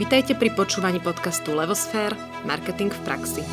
Vitajte pri počúvaní podcastu Levosfér – Marketing v praxi.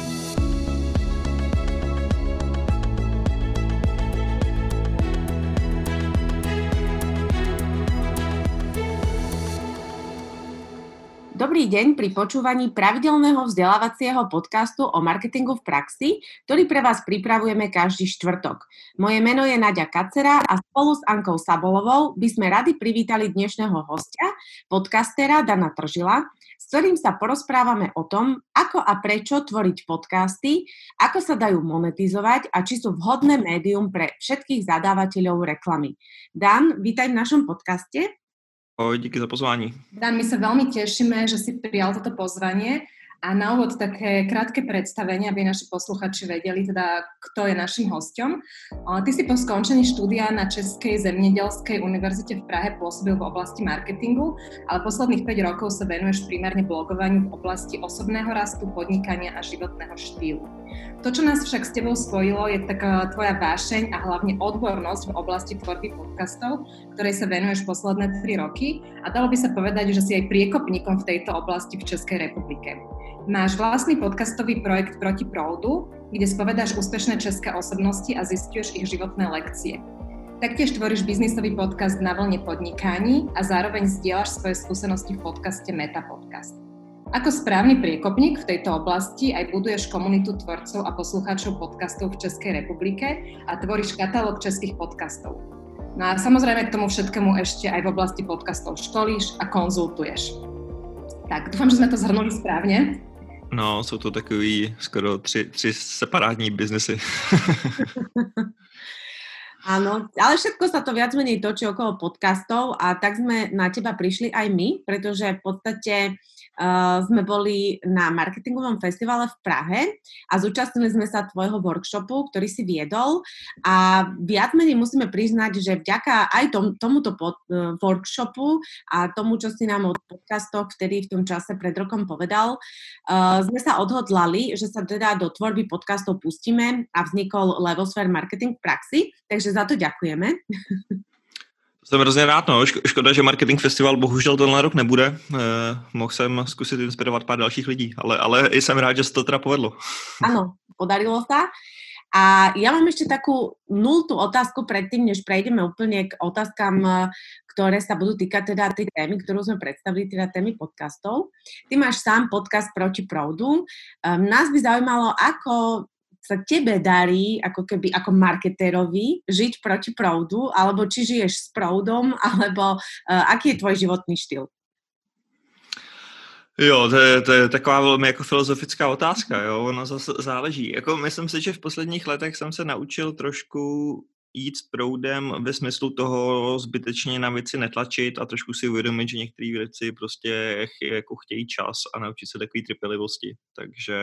Dobrý deň pri počúvaní pravidelného vzdelávacieho podcastu o marketingu v praxi, ktorý pre vás pripravujeme každý štvrtok. Moje meno je Nadia Kacera a spolu s Ankou Sabolovou by sme radi privítali dnešného hostia, podcastera Dana Tržila, s ktorým sa porozprávame o tom, ako a prečo tvoriť podcasty, ako sa dajú monetizovať a či sú vhodné médium pre všetkých zadávateľov reklamy. Dan, vítaj v našom podcaste. Ahoj, díky za pozvání. Dan, my sa veľmi tešíme, že si prijal toto pozvanie a na úvod také krátke predstavenie, aby naši posluchači vedeli, teda, kto je našim hostom. Ty si po skončení štúdia na Českej zemědělskej univerzite v Prahe pôsobil v oblasti marketingu, ale posledných 5 rokov sa venuješ primárne blogovaniu v oblasti osobného rastu, podnikania a životného štýlu. To, čo nás však s tebou spojilo, je taká tvoja vášeň a hlavne odbornosť v oblasti tvorby podcastov, ktorej sa venuješ posledné 3 roky a dalo by sa povedať, že si aj priekopníkom v tejto oblasti v Českej republike. Máš vlastný podcastový projekt Proti proudu, kde spovedáš úspešné české osobnosti a zistuješ ich životné lekcie. Taktiež tvoríš biznisový podcast na vlne podnikaní a zároveň zdieľaš svoje skúsenosti v podcaste Meta Podcast. Ako správny priekopník v tejto oblasti aj buduješ komunitu tvorcov a poslucháčov podcastov v Českej republike a tvoríš katalóg českých podcastov. No a samozrejme k tomu všetkému ešte aj v oblasti podcastov školíš a konzultuješ. Tak, dúfam, že sme to zhrnuli správne. No, jsou to takový skoro tři, tři separátní biznesy. Áno, ale všetko sa to viac menej točí okolo podcastov a tak sme na teba prišli aj my, pretože v podstate uh, sme boli na marketingovom festivale v Prahe a zúčastnili sme sa tvojho workshopu, ktorý si viedol a viac menej musíme priznať, že vďaka aj tom, tomuto pod, uh, workshopu a tomu, čo si nám o podcastoch vtedy v tom čase pred rokom povedal, uh, sme sa odhodlali, že sa teda do tvorby podcastov pustíme a vznikol Levosphere Marketing v praxi, takže za to ďakujeme. Jsem hrozně rád, no. Škoda, že Marketing Festival bohužel tenhle rok nebude. Eh, mohl jsem zkusit inspirovat pár dalších lidí, ale, ale jsem rád, že se to teda povedlo. Ano, podarilo sa. A ja mám ešte takú nultú otázku predtým, než prejdeme úplne k otázkam, ktoré sa budú týkať teda tej témy, ktorú sme predstavili, teda témy podcastov. Ty máš sám podcast Proti proudu. Um, nás by zaujímalo, ako sa tebe darí ako keby ako marketérovi žiť proti proudu, alebo či žiješ s proudom, alebo uh, aký je tvoj životní štýl? Jo, to je, to je taková velmi jako filozofická otázka, jo, ono zase záleží. Jako myslím si, že v posledních letech jsem se naučil trošku jít s proudem ve smyslu toho zbytečně na věci netlačit a trošku si uvědomit, že některé věci prostě jako chtějí čas a naučit se takové trpělivosti. Takže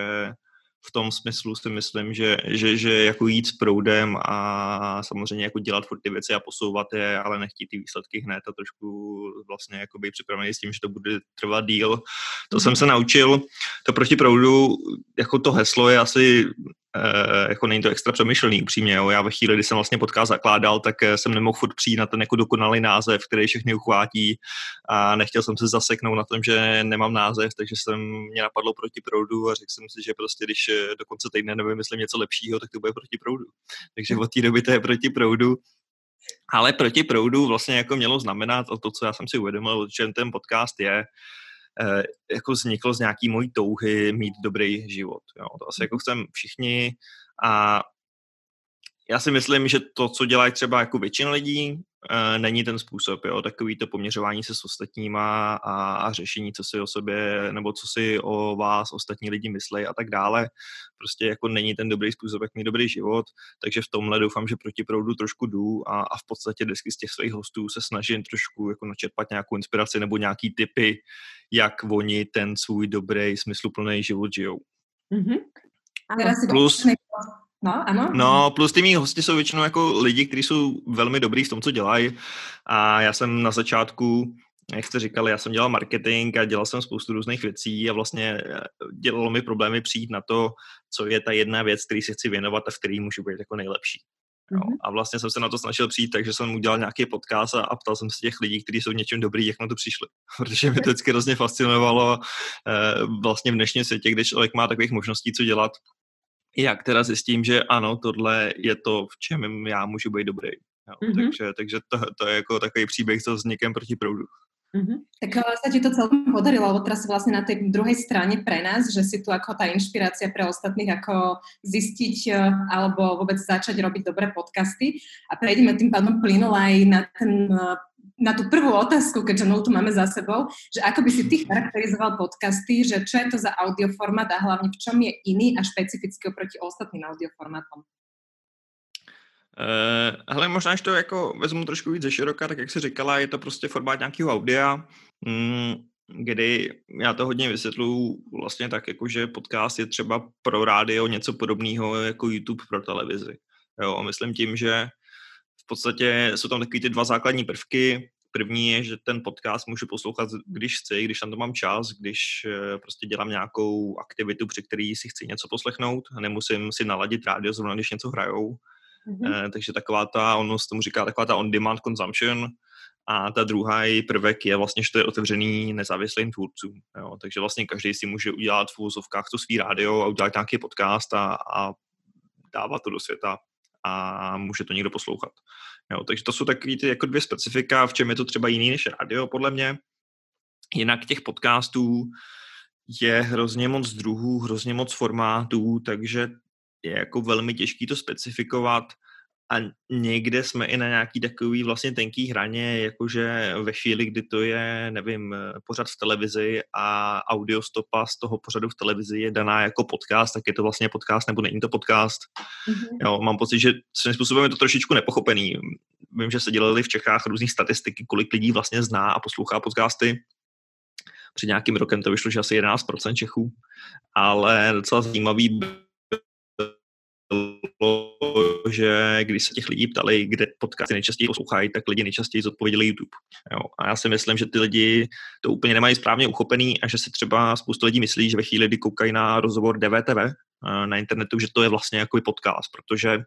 v tom smyslu si myslím, že, že, že jako jít s proudem a samozřejmě jako dělat furt ty věci a posouvat je, ale nechtít ty výsledky hned a trošku vlastně jako být připravený s tím, že to bude trvat díl. To jsem se naučil. To proti proudu, jako to heslo je asi jako není to extra přemýšlený upřímně. Jo. Já ve chvíli, kdy jsem vlastně podcast zakládal, tak eh, jsem nemohl furt přijít na ten jako dokonalý název, který všechny uchvátí a nechtěl jsem se zaseknout na tom, že nemám název, takže jsem mě napadlo proti proudu a řekl jsem si, že prostě když eh, do konce týdne nevymyslím něco lepšího, tak to bude proti proudu. Takže od té doby to je proti proudu. Ale proti proudu vlastně jako mělo znamenat to, co já jsem si uvědomil, že ten podcast je, Eh, jako vzniklo z nějaký mojí touhy mít dobrý život. Jo. To asi jako chcem všichni a já si myslím, že to, co dělají třeba jako většina lidí, e, není ten způsob, jo, takový to poměřování se s ostatníma a, a řešení, co si o sobě, nebo co si o vás ostatní lidi myslí a tak dále. Prostě jako není ten dobrý způsob, jak mít dobrý život, takže v tomhle doufám, že proti proudu trošku jdu a, a v podstatě vždycky z těch svých hostů se snažím trošku jako načerpat nějakou inspiraci nebo nějaký typy, jak oni ten svůj dobrý, smysluplný život žijou. Mm-hmm. Plus, No, ano. No, plus ty mý hosti jsou většinou jako lidi, kteří jsou velmi dobrý v tom, co dělají. A já jsem na začátku, jak jste říkali, já jsem dělal marketing a dělal jsem spoustu různých věcí a vlastně eh, dělalo mi problémy přijít na to, co je ta jedna věc, který si chci věnovat a v který můžu být jako nejlepší. Mm-hmm. A vlastně jsem se na to snažil přijít, takže jsem udělal nějaký podcast a, a ptal jsem se těch lidí, kteří jsou něčím dobrý, jak na to přišli. Protože mě to vždycky hrozně fascinovalo eh, vlastně v dnešním světě, kde člověk má takových možností, co dělat. Jak teda zjistím, že ano, tohle je to, v čem já můžu být dobrý. Jo. Mm-hmm. Takže, takže to, to je jako takový příběh so vznikem proti proudu. Mm-hmm. Tak eh, sa ti to celkom podarilo, lebo teraz vlastne na tej druhej strane pre nás, že si tu ako tá inšpirácia pre ostatných, ako zistiť eh, alebo vôbec začať robiť dobré podcasty. A prejdeme tým pádom plynul aj na, ten, eh, na tú prvú otázku, keďže tu máme za sebou, že ako by si ty charakterizoval podcasty, že čo je to za audioformát a hlavne v čom je iný a špecificky oproti ostatným audioformátom? Uh, hele, možná, že to jako vezmu trošku víc ze široka, tak jak jsi říkala, je to prostě formát nějakého audia, mm, kdy já to hodně vysvětluji vlastně tak, jako že podcast je třeba pro rádio něco podobného jako YouTube pro televizi. Jo, myslím tím, že v podstatě jsou tam takový ty dva základní prvky. První je, že ten podcast můžu poslouchat, když chci, když tam to mám čas, když eh, prostě dělám nějakou aktivitu, při který si chci něco poslechnout. Nemusím si naladit rádio zrovna, když něco hrajou Mm-hmm. takže taková ta, ono se tomu říká taková ta on-demand consumption a ta druhá prvek je vlastně, že to je otevřený nezávislým tvůrcům. Jo? Takže vlastně každý si může udělat v úzovkách to svý rádio a udělat nějaký podcast a, a dávat to do světa a může to někdo poslouchat. Jo? Takže to jsou takové ty jako dvě specifika, v čem je to třeba jiný než rádio, podle mě. Jinak těch podcastů je hrozně moc druhů, hrozně moc formátů, takže je jako velmi těžký to specifikovat a někde jsme i na nějaký takový vlastně tenký hraně, jakože ve chvíli, kdy to je, nevím, pořad v televizi a audiostopa z toho pořadu v televizi je daná jako podcast, tak je to vlastně podcast nebo není to podcast. Mm-hmm. Jo, mám pocit, že svým způsobem je to trošičku nepochopený. Vím, že se dělali v Čechách různý statistiky, kolik lidí vlastně zná a poslouchá podcasty. Před nějakým rokem to vyšlo, že asi 11% Čechů, ale docela zajímavý že když se těch lidí ptali, kde podcasty nejčastěji poslouchají, tak lidi nejčastěji zodpověděli YouTube. Jo. A já si myslím, že ty lidi to úplně nemají správně uchopený a že si třeba spoustu lidí myslí, že ve chvíli, kdy koukají na rozhovor DVTV eh, na internetu, že to je vlastně jako podcast, protože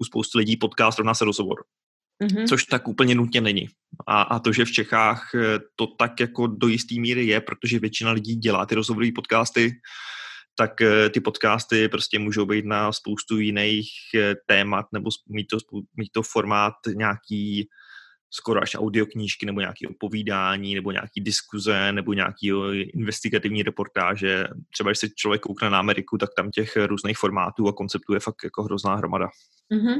u spoustu lidí podcast rovná se rozhovor. Mm-hmm. Což tak úplně nutně není. A, a to, že v Čechách eh, to tak jako do jisté míry je, protože většina lidí dělá ty rozhovorové podcasty, tak eh, ty podcasty prostě můžou být na spoustu jiných eh, témat nebo mít to, mít to formát nějaký skoro až audioknížky nebo nějaké opovídání nebo nějaký diskuze nebo nějaký investigativní reportáže. Třeba když se člověk koukne na Ameriku, tak tam těch různých formátů a konceptů je fakt jako hrozná hromada. Mm-hmm.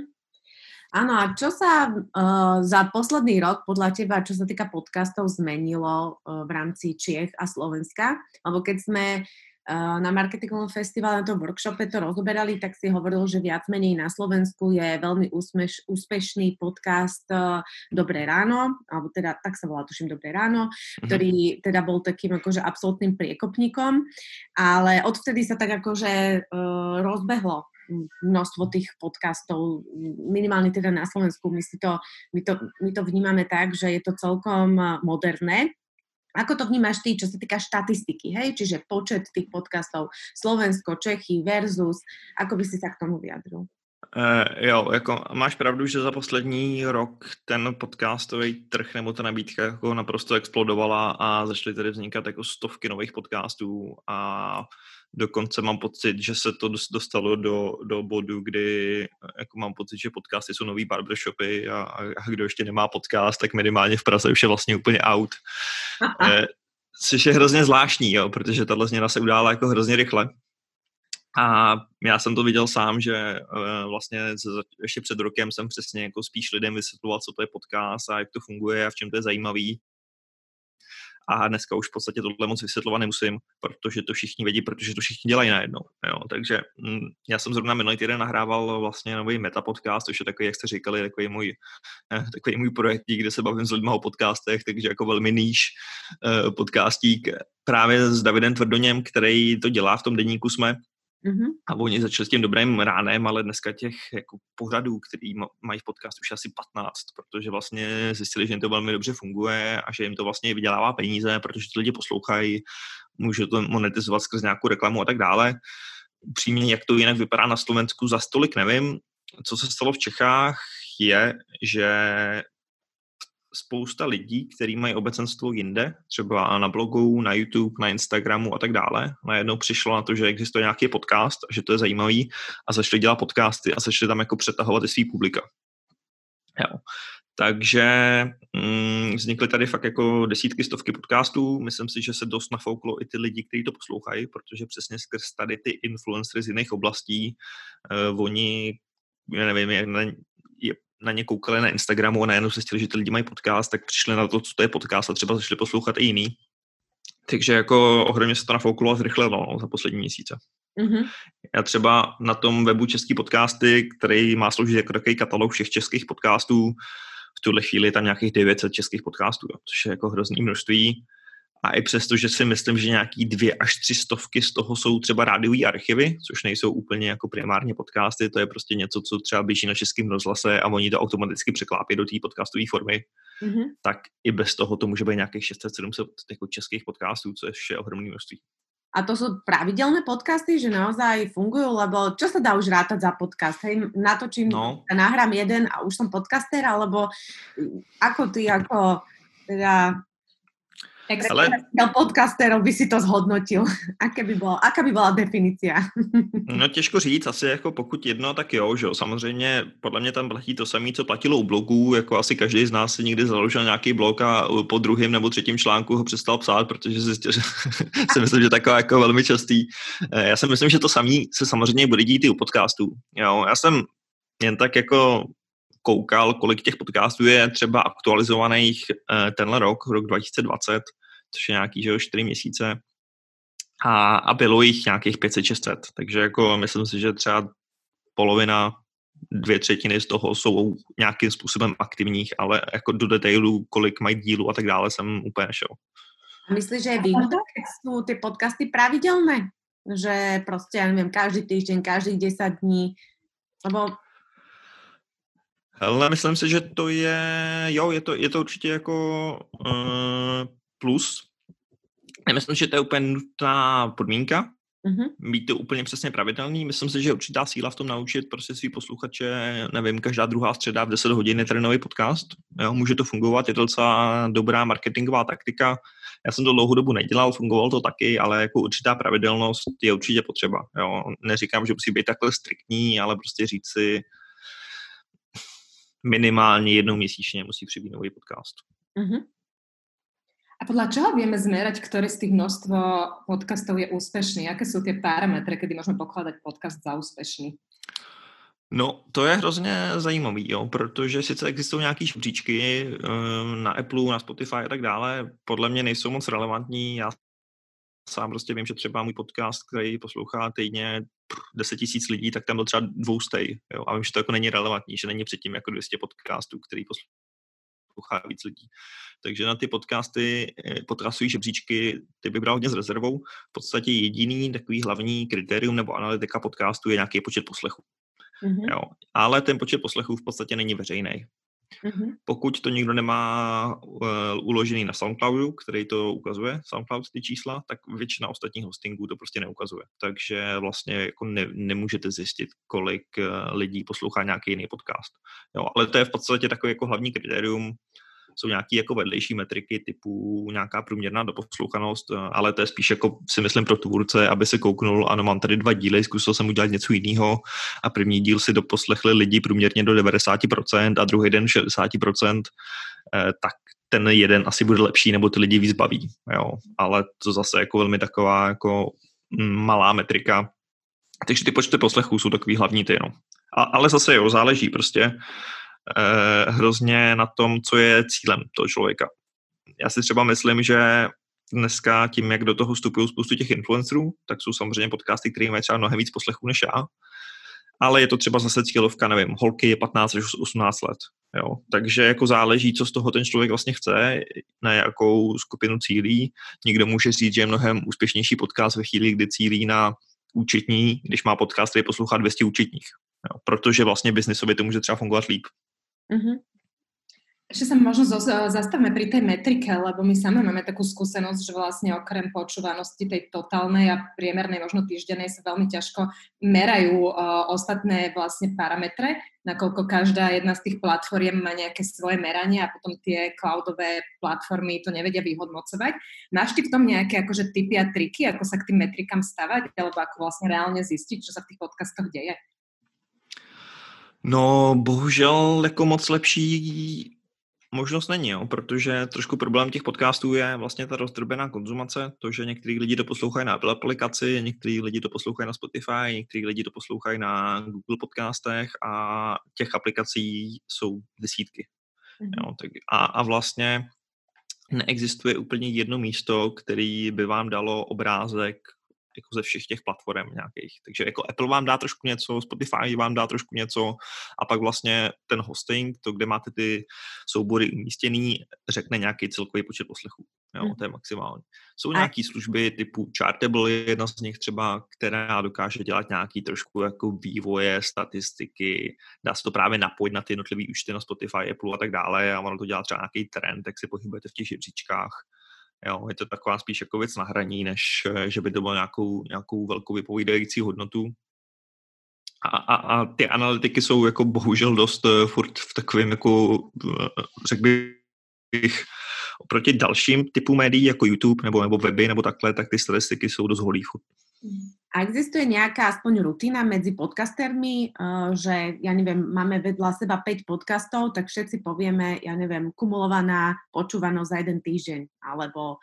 Áno, a čo sa uh, za posledný rok podľa teba, čo sa týka podcastov, zmenilo uh, v rámci Čiech a Slovenska? Lebo keď sme na marketingovom festivale, na tom workshope to rozoberali, tak si hovoril, že viac menej na Slovensku je veľmi úspeš, úspešný podcast Dobré ráno, alebo teda tak sa volá, tuším, Dobré ráno, mm-hmm. ktorý teda bol takým akože absolútnym priekopníkom, ale odvtedy sa tak akože uh, rozbehlo množstvo tých podcastov, minimálne teda na Slovensku, my, si to, my, to, my to vnímame tak, že je to celkom moderné, ako to vnímaš ty, čo sa týka štatistiky, hej? Čiže počet tých podcastov Slovensko, Čechy versus, ako by si sa k tomu vyjadril? Uh, jo, jako máš pravdu, že za poslední rok ten podcastový trh nebo ta nabídka jako naprosto explodovala a začaly tady vznikat jako stovky nových podcastů a Dokonce mám pocit, že se to dostalo do, do bodu, kdy jako mám pocit, že podcasty jsou nový barbershopy a, a kdo ještě nemá podcast, tak minimálně v Praze už je vlastně úplně out. Eh, což je hrozně zvláštní, jo, protože tahle změna se udála jako hrozně rychle. A já jsem to viděl sám, že uh, vlastně ještě před rokem jsem přesně jako spíš lidem vysvětloval, co to je podcast a jak to funguje a v čem to je zajímavý a dneska už v podstatě tohle moc vysvětlovat nemusím, protože to všichni vědí, protože to všichni dělají najednou. Jo. Takže mm, já jsem zrovna minulý týden nahrával vlastně nový meta podcast, což je takový, jak jste říkali, takový můj, eh, takový můj projekt, kde se bavím s lidmi o podcastech, takže jako velmi níž eh, podcastík právě s Davidem Tvrdoněm, který to dělá v tom denníku jsme, Mm-hmm. A oni začali s tím dobrým ránem, ale dneska těch jako pořadů, který mají v podcastu už asi 15, protože vlastně zjistili, že jim to velmi dobře funguje a že jim to vlastně vydělává peníze, protože ty lidi poslouchají, můžou to monetizovat skrz nějakou reklamu a tak dále. Upřímně, jak to jinak vypadá na Slovensku, za stolik nevím, co se stalo v Čechách, je, že spousta lidí, kteří mají obecenstvo jinde, třeba na blogu, na YouTube, na Instagramu a tak dále, najednou přišlo na to, že existuje nějaký podcast že to je zajímavý a začali dělat podcasty a začali tam jako přetahovat i svý publika. Jo. Takže mm, vznikly tady fakt jako desítky, stovky podcastů. Myslím si, že se dost nafouklo i ty lidi, kteří to poslouchají, protože přesně skrz tady ty influencery z jiných oblastí, uh, oni, nevím, jak na, na ně koukali na Instagramu a najednou se chtěli, že ty lidi mají podcast, tak přišli na to, co to je podcast a třeba začali poslouchat i jiný. Takže jako ohromně se to nafouklo a zrychlilo no, za poslední měsíce. Mm-hmm. Já třeba na tom webu Český podcasty, který má sloužit jako takový katalog všech českých podcastů, v tuhle chvíli je tam nějakých 900 českých podcastů, což je jako hrozný množství. A i přesto, že si myslím, že nějaký dvě až tři stovky z toho jsou třeba rádiové archivy, což nejsou úplně jako primárně podcasty, to je prostě něco, co třeba běží na českém rozhlase a oni to automaticky překlápí do té podcastové formy, mm-hmm. tak i bez toho to může být nějakých 600-700 jako českých podcastů, což je ohromné množství. A to sú pravidelné podcasty, že naozaj fungujú, lebo čo sa dá už rátať za podcast? Hej, natočím, no. nahrám jeden a už som podcaster, alebo ako ty ako teda ale... podcasterov by si to zhodnotil. Aké by bylo, aká by byla definícia? no těžko říct, asi jako pokud jedno, tak jo, že jo. Samozřejmě podle mě tam platí to samé, co platilo u blogů, jako asi každý z nás si někdy založil nějaký blog a po druhém nebo třetím článku ho přestal psát, protože zjistil, že si myslím, že taková jako velmi častý. Eh, já si myslím, že to samý se samozřejmě bude dít i u podcastů. Jo. Já jsem jen tak jako koukal, kolik těch podcastů je třeba aktualizovaných eh, tenhle rok, rok 2020, což je nějaký, že jo, 4 měsíce. A, a bylo jich nějakých 500-600, takže jako myslím si, že třeba polovina, dvě třetiny z toho jsou nějakým způsobem aktivních, ale jako do detailů, kolik mají dílu a tak dále, jsem úplně nešel. Myslíš, že je výhoda, jsou ty podcasty pravidelné? Že prostě, já nevím, každý týden, každých 10 dní, lebo ale myslím si, že to je, jo, je to, je to určitě jako uh, plus. Nemyslím, že to je úplně nutná podmínka, mm-hmm. být to úplně přesně pravidelný. Myslím si, že je určitá síla v tom naučit prostě svý posluchače, nevím, každá druhá středa v 10 hodin je trénový podcast. Jo, může to fungovat, je to docela dobrá marketingová taktika. Já jsem to dlouhou dobu nedělal, fungovalo to taky, ale jako určitá pravidelnost je určitě potřeba. Jo. Neříkám, že musí být takhle striktní, ale prostě říct si, minimálně jednou měsíčně musí přibýt nový podcast. Mm-hmm. A podľa čoho vieme zmerať, ktoré z tých množstvo podcastov je úspešný? Jaké jsou ty parametry, kdy můžeme pokladať podcast za úspešný? No, to je hrozně zajímavý, jo, protože sice existují nějaké žebříčky um, na Apple, na Spotify a tak dále, podle mě nejsou moc relevantní. Já sám prostě vím, že třeba můj podcast, který poslouchá týdně 10 tisíc lidí, tak tam byl třeba dvoustej. Jo? A vím, že to jako není relevantní, že není předtím jako 200 podcastů, který poslouchá víc lidí. Takže na ty podcasty eh, potrasují žebříčky, ty bych bral hodně s rezervou. V podstatě jediný takový hlavní kritérium nebo analytika podcastu je nějaký počet poslechů. Mm-hmm. Jo. Ale ten počet poslechů v podstatě není veřejný. Mm-hmm. Pokud to někdo nemá uh, uložený na SoundCloudu, který to ukazuje, SoundCloud ty čísla, tak většina ostatních hostingů to prostě neukazuje. Takže vlastně jako ne, nemůžete zjistit, kolik uh, lidí poslouchá nějaký jiný podcast. Jo, ale to je v podstatě takový jako hlavní kritérium, jsou nějaké jako vedlejší metriky typu nějaká průměrná doposlouchanost, eh, ale to je spíš jako si myslím pro tvůrce, aby se kouknul, ano, mám tady dva díly, zkusil jsem udělat něco jiného a první díl si doposlechli lidi průměrně do 90% a druhý den 60%, eh, tak ten jeden asi bude lepší, nebo ty lidi víc baví, jo. Ale to zase jako velmi taková jako mm, malá metrika. Takže ty počty poslechů jsou takový hlavní ty, no. A, ale zase jo, záleží prostě hrozně na tom, co je cílem toho člověka. Já si třeba myslím, že dneska tím, jak do toho vstupují spoustu těch influencerů, tak jsou samozřejmě podcasty, které mají třeba mnohem víc poslechů než já, ale je to třeba zase cílovka, nevím, holky je 15 až 18 let. Jo. Takže jako záleží, co z toho ten člověk vlastně chce, na jakou skupinu cílí. Někdo může říct, že je mnohem úspěšnější podcast ve chvíli, kdy cílí na účetní, když má podcast, který poslouchá 200 účetních. Jo. Protože vlastně biznisově to může třeba fungovat líp. Mm-hmm. Ešte sa možno zastavme pri tej metrike, lebo my same máme takú skúsenosť, že vlastne okrem počúvanosti tej totálnej a priemernej, možno týždennej sa veľmi ťažko merajú uh, ostatné vlastne parametre, nakoľko každá jedna z tých platform má nejaké svoje meranie a potom tie cloudové platformy to nevedia vyhodnocovať. Máš ty v tom nejaké akože typy a triky, ako sa k tým metrikám stavať, alebo ako vlastne reálne zistiť, čo sa v tých podcastoch deje? No, bohužel jako moc lepší možnost není, jo, protože trošku problém těch podcastů je vlastně ta rozdrobená konzumace, to, že některý lidi to poslouchají na Apple aplikaci, některý lidi to poslouchají na Spotify, některý lidi to poslouchají na Google podcastech a těch aplikací jsou desítky. Mm-hmm. Jo, tak a, a vlastně neexistuje úplně jedno místo, který by vám dalo obrázek jako ze všech těch platform nějakých. Takže jako Apple vám dá trošku něco, Spotify vám dá trošku něco a pak vlastně ten hosting, to, kde máte ty soubory umístěný, řekne nějaký celkový počet poslechů. Jo, hmm. to je maximální. Jsou nějaké služby typu Chartable, je jedna z nich třeba, která dokáže dělat nějaký trošku jako vývoje, statistiky, dá se to právě napojit na ty jednotlivé účty na Spotify, Apple a tak dále a ono to dělá třeba nějaký trend, jak se pohybujete v těch žebříčkách. Jo, je to taková spíš jako věc na hraní, než eh, že by to bylo nějakou, nějakou velkou vypovídající hodnotu. A, a, a ty analytiky jsou jako bohužel dost uh, furt v takovém jako, uh, řekl bych, oproti dalším typům médií, jako YouTube nebo, nebo weby nebo takhle, tak ty statistiky jsou dost holý furt. A existuje nejaká aspoň rutina medzi podcastermi, eh, že ja neviem, máme vedľa seba 5 podcastov, tak všetci povieme, ja neviem, kumulovaná počúvanosť za jeden týždeň, alebo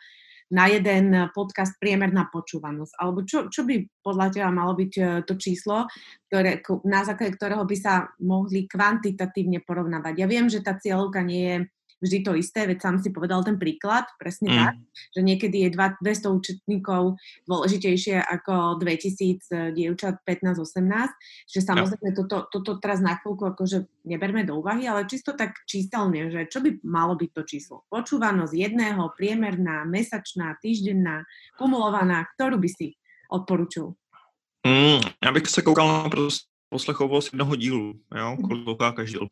na jeden podcast priemerná počúvanosť, alebo čo, čo by podľa teba malo byť eh, to číslo, ktoré, na základe ktorého by sa mohli kvantitatívne porovnávať. Ja viem, že tá cieľovka nie je vždy to isté, veď sám si povedal ten príklad, presne mm. tak, že niekedy je 200 účetníkov dôležitejšie ako 2000 eh, dievčat 15-18, že samozrejme no. toto, toto teraz na chvíľku akože neberme do úvahy, ale čisto tak číselne, že čo by malo byť to číslo? Počúvanosť jedného, priemerná, mesačná, týždenná, kumulovaná, ktorú by si odporučil? Mm, já bych se koukal na poslechovost jednoho dílu, jo, kolik každý díl.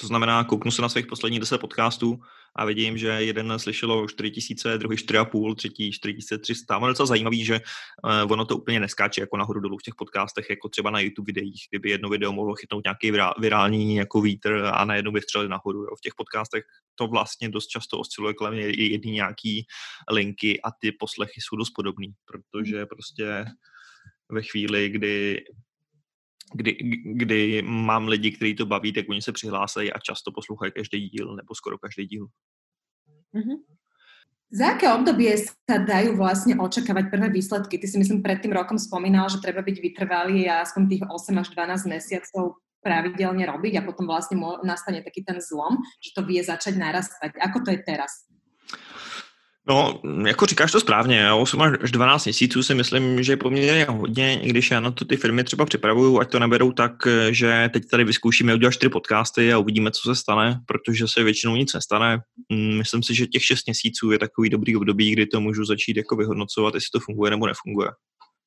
To znamená, kouknu se na svých posledních 10 podcastů a vidím, že jeden slyšelo 4000, druhý 4,5, třetí 4300. Ono je docela zajímavý, že uh, ono to úplně neskáče jako nahoru dolů v těch podcastech, jako třeba na YouTube videích, kdyby jedno video mohlo chytnout nějaký virální jako vítr a najednou vystřelit nahoru. Jo. V těch podcastech to vlastně dost často osciluje kolem jedný nějaký linky a ty poslechy jsou dost podobný, protože prostě ve chvíli, kdy kdy, kdy mám lidi, kteří to baví, tak oni se přihlásejí a často poslouchají každý díl nebo skoro každý díl. Mm-hmm. Za aké obdobie sa dajú vlastne očakávať prvé výsledky? Ty si myslím pred tým rokom spomínal, že treba byť vytrvalý a aspoň tých 8 až 12 mesiacov pravidelne robiť a potom vlastne nastane taký ten zlom, že to vie začať narastať. Ako to je teraz? No, jako říkáš to správně, 8 až 12 měsíců si myslím, že je poměrně hodně, i když já na to ty firmy třeba připravuju, ať to neberou tak, že teď tady vyzkoušíme udělat čtyři podcasty a uvidíme, co se stane, protože se většinou nic nestane. Mm, myslím si, že těch 6 měsíců je takový dobrý období, kdy to můžu začít jako vyhodnocovat, jestli to funguje nebo nefunguje.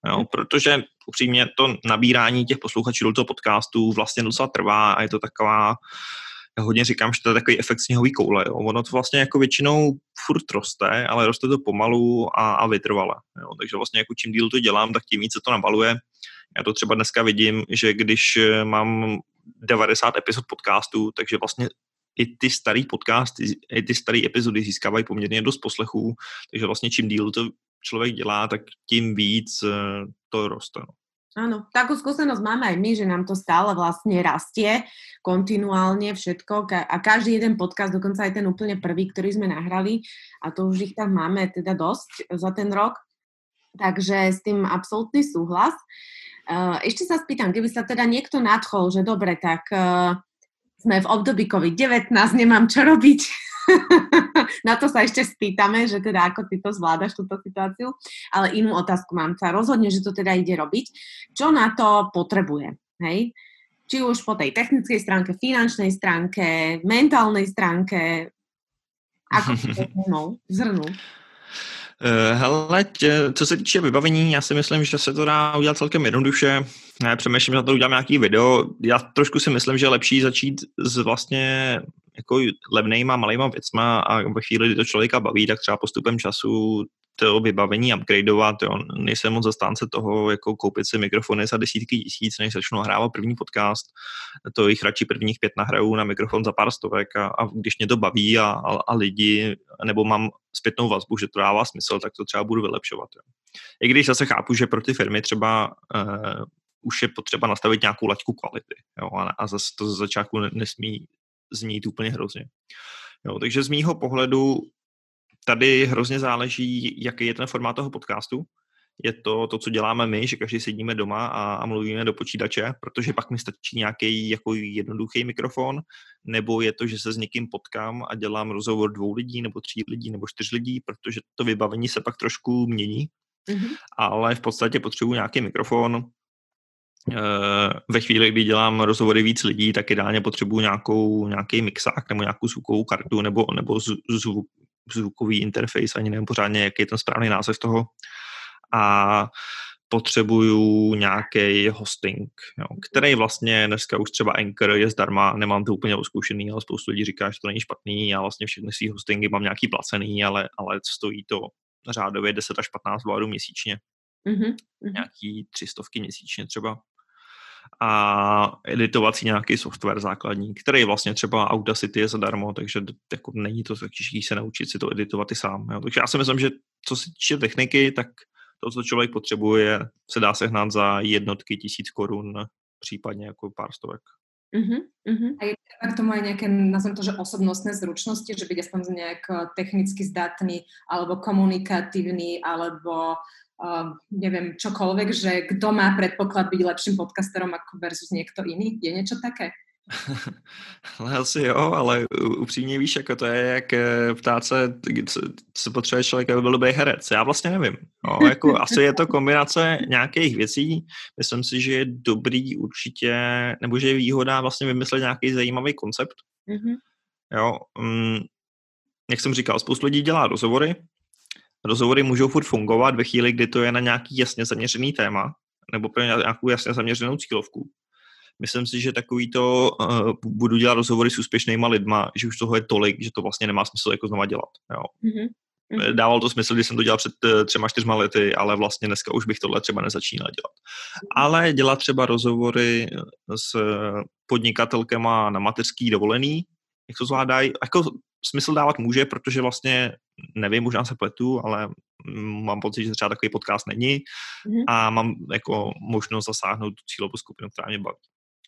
Jo, protože upřímně to nabírání těch posluchačů do toho podcastu vlastně docela trvá a je to taková já hodně říkám, že to je takový efekt sněhový koule. Jo. Ono to vlastně jako většinou furt roste, ale roste to pomalu a, a vytrvale. Jo. Takže vlastně jako čím díl to dělám, tak tím víc se to nabaluje. Já to třeba dneska vidím, že když eh, mám 90 epizod podcastu, takže vlastně i ty starý podcasty, i ty staré epizody získávají poměrně dost poslechů, takže vlastně čím díl to člověk dělá, tak tím víc eh, to roste. No. Áno, takú skúsenosť máme aj my, že nám to stále vlastne rastie kontinuálne všetko a každý jeden podcast, dokonca aj ten úplne prvý, ktorý sme nahrali a to už ich tam máme teda dosť za ten rok, takže s tým absolútny súhlas. Eh, ešte sa spýtam, keby sa teda niekto nadchol, že dobre, tak eh, sme v období COVID-19, nemám čo robiť, na to sa ešte spýtame, že teda ako ty to zvládaš, túto situáciu, ale inú otázku mám. Sa rozhodne, že to teda ide robiť. Čo na to potrebuje? Hej? Či už po tej technickej stránke, finančnej stránke, mentálnej stránke, ako to zhrnul? Eh, hele, tě, co se týče vybavení, já si myslím, že se to dá udělat celkem jednoduše. Já přemýšlím, že na to udělám nějaký video. Já trošku si myslím, že je lepší začít s vlastně jako levnejma, malejma věcma a ve chvíli, kdy to člověka baví, tak třeba postupem času to vybavení upgradeovat, jo. nejsem moc zastánce toho, jako koupit si mikrofony za desítky tisíc, než začnu hrávat první podcast, to jich radši prvních pět nahraju na mikrofon za pár stovek a, a když mě to baví a, a, a lidi, nebo mám zpětnou vazbu, že to dává smysl, tak to třeba budu vylepšovat. Jo. I když zase chápu, že pro ty firmy třeba uh, už je potřeba nastavit nějakou laťku kvality jo, a, a zase to ze začátku nesmí znít úplně hrozně. Jo, takže z mýho pohledu tady hrozně záleží, jaký je ten formát toho podcastu. Je to to, co děláme my, že každý sedíme doma a, a mluvíme do počítače, protože pak mi stačí nějaký jako jednoduchý mikrofon, nebo je to, že se s někým potkám a dělám rozhovor dvou lidí, nebo tří lidí, nebo čtyř lidí, protože to vybavení se pak trošku mění. Mm-hmm. Ale v podstatě potřebuji nějaký mikrofon, eh, ve chvíli, kdy dělám rozhovory víc lidí, tak ideálně potřebuji nějakou, nějaký mixák nebo nějakou zvukovou kartu nebo, nebo zvuk, zvukový interface, ani nevím pořádně, jaký je ten správný název toho. A potřebuju nějaký hosting, jo, který vlastně dneska už třeba Anchor je zdarma, nemám to úplně oskoušený, ale spoustu lidí říká, že to není špatný, já vlastně všechny svý hostingy mám nějaký placený, ale, ale stojí to řádově 10 až 15 dolarů měsíčně. Mm-hmm. Nějaký třistovky měsíčně třeba a editovací nějaký software základní, který vlastně třeba Audacity je zadarmo, takže jako není to tak těžké se naučit si to editovat i sám. Jo. Takže já si myslím, že co se týče techniky, tak to, co člověk potřebuje, se dá sehnat za jednotky tisíc korun, případně jako pár stovek. Uh-huh, uh-huh. A je k tomu aj nejaké, nazvem to, že osobnostné zručnosti, že byť aspoň nejak eh, technicky zdatný, alebo komunikatívny, alebo uh, neviem, čokoľvek, že kto má predpoklad byť lepším podcasterom ako versus niekto iný? Je niečo také? Ale asi jo, ale upřímně víš, jako to je jak eh, ptát se, co, co potřebuje člověk, aby byl dobrý herec. Já vlastně nevím. No, jako asi je to kombinace nějakých věcí. Myslím si, že je dobrý určitě, nebo že je výhoda vlastně vymyslet nějaký zajímavý koncept. Mm-hmm. Jo, um, jak jsem říkal, spoustu lidí dělá rozhovory, rozhovory můžou furt fungovat ve chvíli, kdy to je na nějaký jasně zaměřený téma nebo pro nějakou jasně zaměřenou cílovku. Myslím si, že takový to uh, budu dělat rozhovory s úspěšnýma lidma, že už toho je tolik, že to vlastně nemá smysl jako znova dělat. Jo. Mm-hmm. Dával to smysl, když jsem to dělal před uh, třema, čtyřma lety, ale vlastně dneska už bych tohle třeba nezačínal dělat. Ale dělat třeba rozhovory s podnikatelkama na mateřský dovolený, jak to zvládají, jako smysl dávat může, protože vlastně, nevím, možná se pletu, ale mám pocit, že třeba takový podcast není mm-hmm. a mám jako možnost zasáhnout tu cílovou skupinu, která mě baví.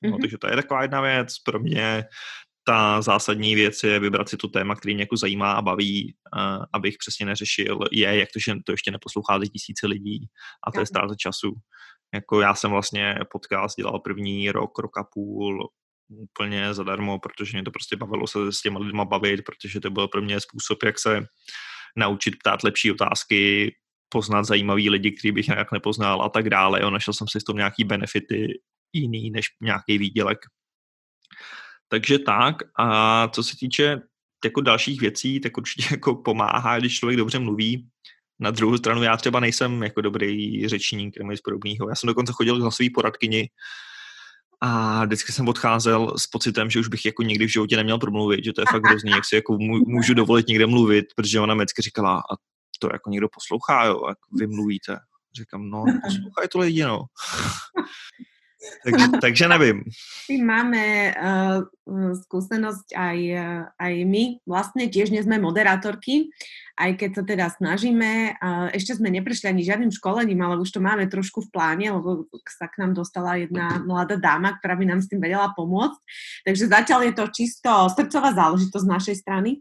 No, mm-hmm. Takže to je taková jedna věc. Pro mě ta zásadní věc je vybrat si to téma, který mě jako zajímá a baví, uh, abych přesně neřešil, je, jak to, že to ještě neposlouchá tisíce lidí a to je ztráta času. Jako já jsem vlastně podcast dělal první rok, rok a půl úplně zadarmo, protože mě to prostě bavilo se s těma lidma bavit, protože to byl pro mě způsob, jak se naučit ptát lepší otázky, poznat zajímavý lidi, který bych nějak nepoznal a tak dále. Jo, našel jsem si s tom nějaký benefity jiný než nějaký výdělek. Takže tak a co se týče jako dalších věcí, tak určitě jako pomáhá, když člověk dobře mluví. Na druhou stranu já třeba nejsem jako dobrý řečník nebo nic podobného. Já jsem dokonce chodil k hlasové poradkyni, a vždycky jsem odcházel s pocitem, že už bych jako nikdy v životě neměl promluvit, že to je fakt hrozný, jak si jako můžu dovolit někde mluvit, protože ona vždycky říkala, a to jako někdo poslouchá, jo, jak vy mluvíte. Říkám, no, poslouchají to lidi, no. Takže, takže nevím. My máme uh, skúsenosť aj, uh, aj my. Vlastne tiež nie sme moderátorky, aj keď sa teda snažíme. Uh, ešte sme neprešli ani žiadnym školením, ale už to máme trošku v pláne, lebo sa k nám dostala jedna mladá dáma, ktorá by nám s tým vedela pomôcť. Takže zatiaľ je to čisto srdcová záležitosť z našej strany.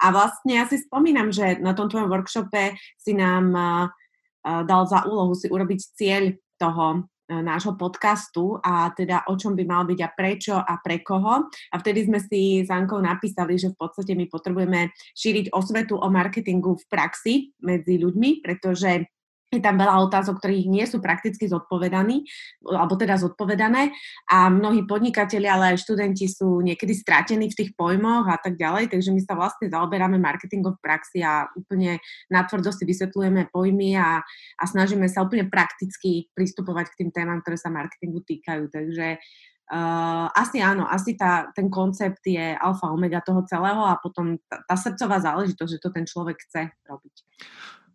A vlastne ja si spomínam, že na tom tvojom workshope si nám uh, dal za úlohu si urobiť cieľ toho nášho podcastu a teda o čom by mal byť a prečo a pre koho. A vtedy sme si s Ankou napísali, že v podstate my potrebujeme šíriť osvetu o marketingu v praxi medzi ľuďmi, pretože je tam veľa otázok, ktorých nie sú prakticky zodpovedaní, alebo teda zodpovedané. A mnohí podnikatelia, ale aj študenti sú niekedy stratení v tých pojmoch a tak ďalej, takže my sa vlastne zaoberáme marketingom v praxi a úplne natvrdo si vysvetľujeme pojmy a, a snažíme sa úplne prakticky pristupovať k tým témam, ktoré sa marketingu týkajú, takže Uh, asi áno, asi tá, ten koncept je alfa omega toho celého a potom tá, tá srdcová záležitosť, že to ten člověk chce robiť.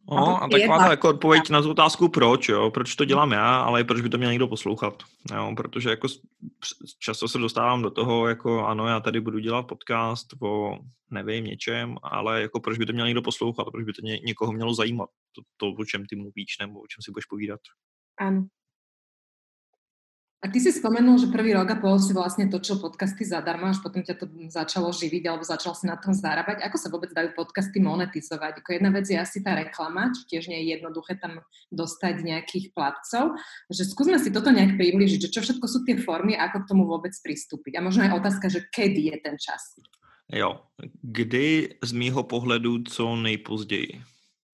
No, a taková ta jako odpověď na tu otázku proč, jo, proč to dělám já, ale i proč by to měl někdo poslouchat, jo, protože jako často se dostávám do toho, jako ano, já tady budu dělat podcast o nevím něčem, ale jako proč by to měl někdo poslouchat, proč by to ně, někoho mělo zajímat, to, to, o čem ty mluvíš, nebo o čem si budeš povídat. Ano. A ty si spomenul, že prvý rok a pol si vlastne točil podcasty zadarmo, až potom ťa to začalo živiť alebo začal si na tom zarábať. Ako sa vôbec dajú podcasty monetizovať? Ako jedna vec je asi tá reklama, čo tiež nie je jednoduché tam dostať nejakých platcov. Že skúsme si toto nejak približiť, že čo všetko sú tie formy ako k tomu vôbec pristúpiť. A možno aj otázka, že kedy je ten čas? Jo, kdy z mýho pohledu co nejpozději.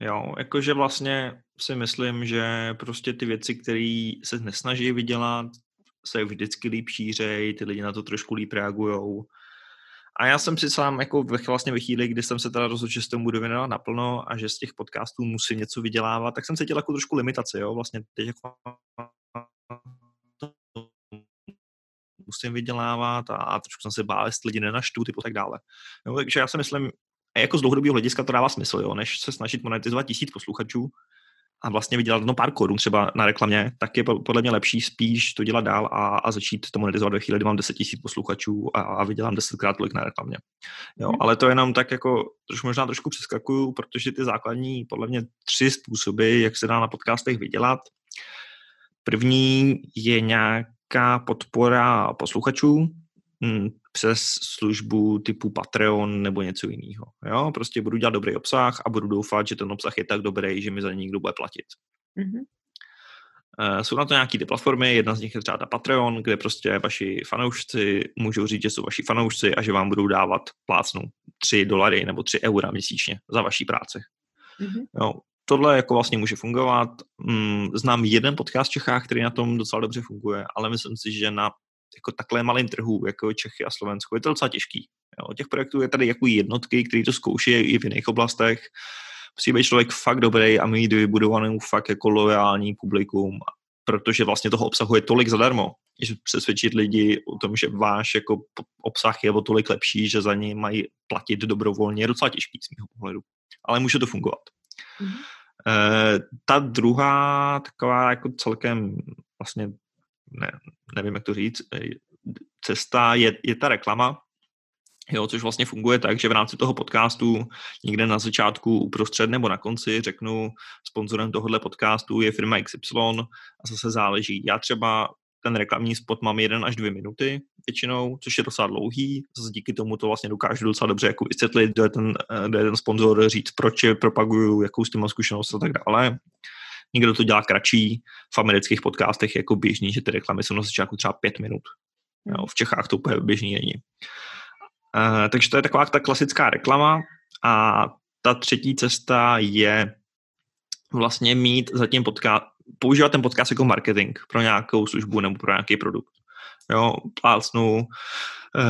Jo, jakože vlastně si myslím, že prostě ty věci, které se nesnaží vydělat, se vždycky líp šířej, ty lidi na to trošku líp reagujou. A já jsem si sám jako vlastně ve chvíli, kdy jsem se teda rozhodl, že se tomu budu věnovat naplno a že z těch podcastů musím něco vydělávat, tak jsem cítil jako trošku limitaci, jo, vlastně teď jako musím vydělávat a, a trošku jsem se bál, jestli lidi nenaštu, typu tak dále. Jo, takže já si myslím, jako z dlouhodobého hlediska to dává smysl, jo, než se snažit monetizovat tisíc posluchačů, a vlastně vydělat no pár korun třeba na reklamě, tak je podle mě lepší spíš to dělat dál a, a začít to monetizovat ve chvíli, kdy mám 10 tisíc posluchačů a, a vydělám desetkrát tolik na reklamě. Jo, mhm. ale to jenom tak jako, troš, možná trošku přeskakuju, protože ty základní, podle mě tři způsoby, jak se dá na podcastech vydělat. První je nějaká podpora posluchačů, přes službu typu Patreon nebo něco jiného. Jo? Prostě budu dělat dobrý obsah a budu doufat, že ten obsah je tak dobrý, že mi za něj někdo bude platit. Mm-hmm. Jsou na to nějaké ty platformy, jedna z nich je třeba ta Patreon, kde prostě vaši fanoušci můžou říct, že jsou vaši fanoušci a že vám budou dávat plácnu 3 dolary nebo 3 eura měsíčně za vaší práci. Mm-hmm. Jo, tohle jako vlastně může fungovat. Mm, znám jeden podcast v Čechách, který na tom docela dobře funguje, ale myslím si, že na jako takhle malým trhu, jako Čechy a Slovensko, je to docela těžký. Jo. Těch projektů je tady jako jednotky, které to zkouší i v jiných oblastech. Musí být člověk fakt dobrý a mít vybudovanou fakt jako loajální publikum, protože vlastně toho obsahu je tolik zadarmo, že přesvědčit lidi o tom, že váš jako obsah je o tolik lepší, že za něj mají platit dobrovolně, je docela těžký z mého pohledu. Ale může to fungovat. Mm-hmm. E, ta druhá taková jako celkem vlastně ne, nevím, jak to říct, eh, cesta je, je ta reklama, jo, což vlastně funguje tak, že v rámci toho podcastu někde na začátku, uprostřed nebo na konci řeknu, sponzorem tohohle podcastu je firma XY a zase záleží. Já třeba ten reklamní spot mám jeden až dvě minuty většinou, což je docela dlouhý. Zase díky tomu to vlastně dokážu docela dobře jako vysvětlit, kdo je ten, eh, kdo je ten sponzor, říct, proč je propaguju, jakou s tím mám zkušenost a tak dále. Někdo to dělá kratší, v amerických podcastech je jako běžný, že ty reklamy jsou na začátku třeba pět minut. Jo, v Čechách to úplně běžný není. Uh, takže to je taková ta klasická reklama a ta třetí cesta je vlastně mít zatím podcast, používat ten podcast jako marketing pro nějakou službu nebo pro nějaký produkt. Jo, plácnu,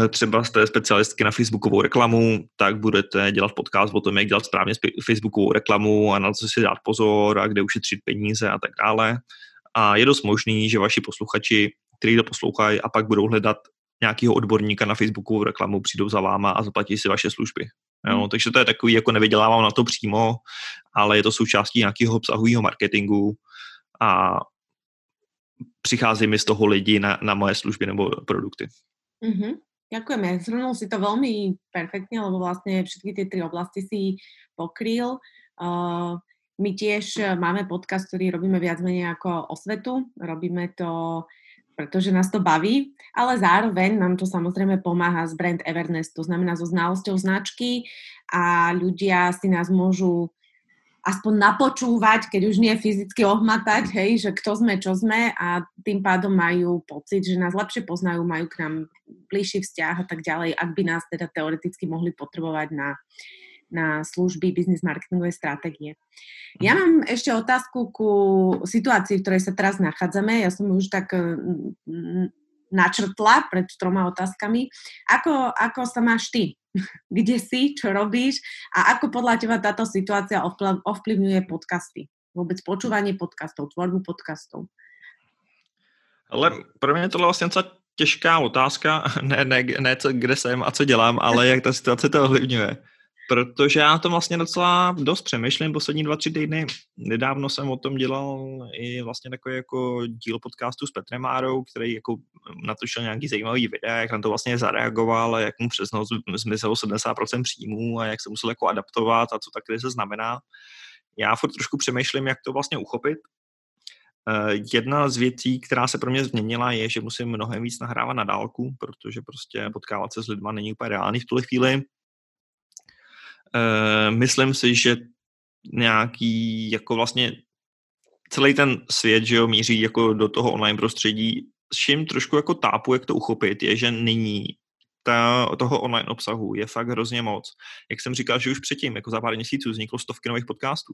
třeba jste specialistky na Facebookovou reklamu, tak budete dělat podcast o tom, jak dělat správně Facebookovou reklamu a na co si dát pozor a kde ušetřit peníze a tak dále. A je dost možný, že vaši posluchači, kteří to poslouchají a pak budou hledat nějakého odborníka na Facebookovou reklamu, přijdou za váma a zaplatí si vaše služby. Jo, hmm. takže to je takový, jako nevydělávám na to přímo, ale je to součástí nějakého obsahového marketingu a přichází mi z toho lidi na, na moje služby nebo produkty. Mm-hmm. Ďakujeme. Zhrnul si to veľmi perfektne, lebo vlastne všetky tie tri oblasti si pokryl. Uh, my tiež máme podcast, ktorý robíme viac menej ako osvetu. Robíme to, pretože nás to baví, ale zároveň nám to samozrejme pomáha z brand awareness, to znamená so znalosťou značky a ľudia si nás môžu aspoň napočúvať, keď už nie fyzicky ohmatať, hej, že kto sme, čo sme a tým pádom majú pocit, že nás lepšie poznajú, majú k nám bližší vzťah a tak ďalej, ak by nás teda teoreticky mohli potrebovať na, na služby biznis marketingové stratégie. Ja mám ešte otázku ku situácii, v ktorej sa teraz nachádzame. Ja som už tak načrtla pred troma otázkami. Ako, ako sa máš ty? kde si, čo robíš a ako podľa teba táto situácia ovplyvňuje podcasty? Vôbec počúvanie podcastov, tvorbu podcastov? Ale pro mě tohle vlastně těžká otázka, ne, ne, ne co, kde jsem a co dělám, ale jak ta situace to ovlivňuje. Protože já to vlastně docela dost přemýšlím poslední dva, tři týdny. Nedávno jsem o tom dělal i vlastně takový jako díl podcastu s Petrem Márou, který jako natočil nějaký zajímavý videa, jak na to vlastně zareagoval, jak mu přes noc zmizelo 70% příjmů a jak se musel jako adaptovat a co ta krize znamená. Já furt trošku přemýšlím, jak to vlastně uchopit. Eh, jedna z věcí, která se pro mě změnila, je, že musím mnohem víc nahrávat na dálku, protože prostě potkávat se s lidma není úplně reálný v tuhle chvíli myslím si, že nějaký jako vlastně celý ten svět, že jo, míří jako do toho online prostředí, s čím trošku jako tápu, jak to uchopit, je, že nyní ta, toho online obsahu je fakt hrozně moc. Jak jsem říkal, že už předtím, jako za pár měsíců, vzniklo stovky nových podcastů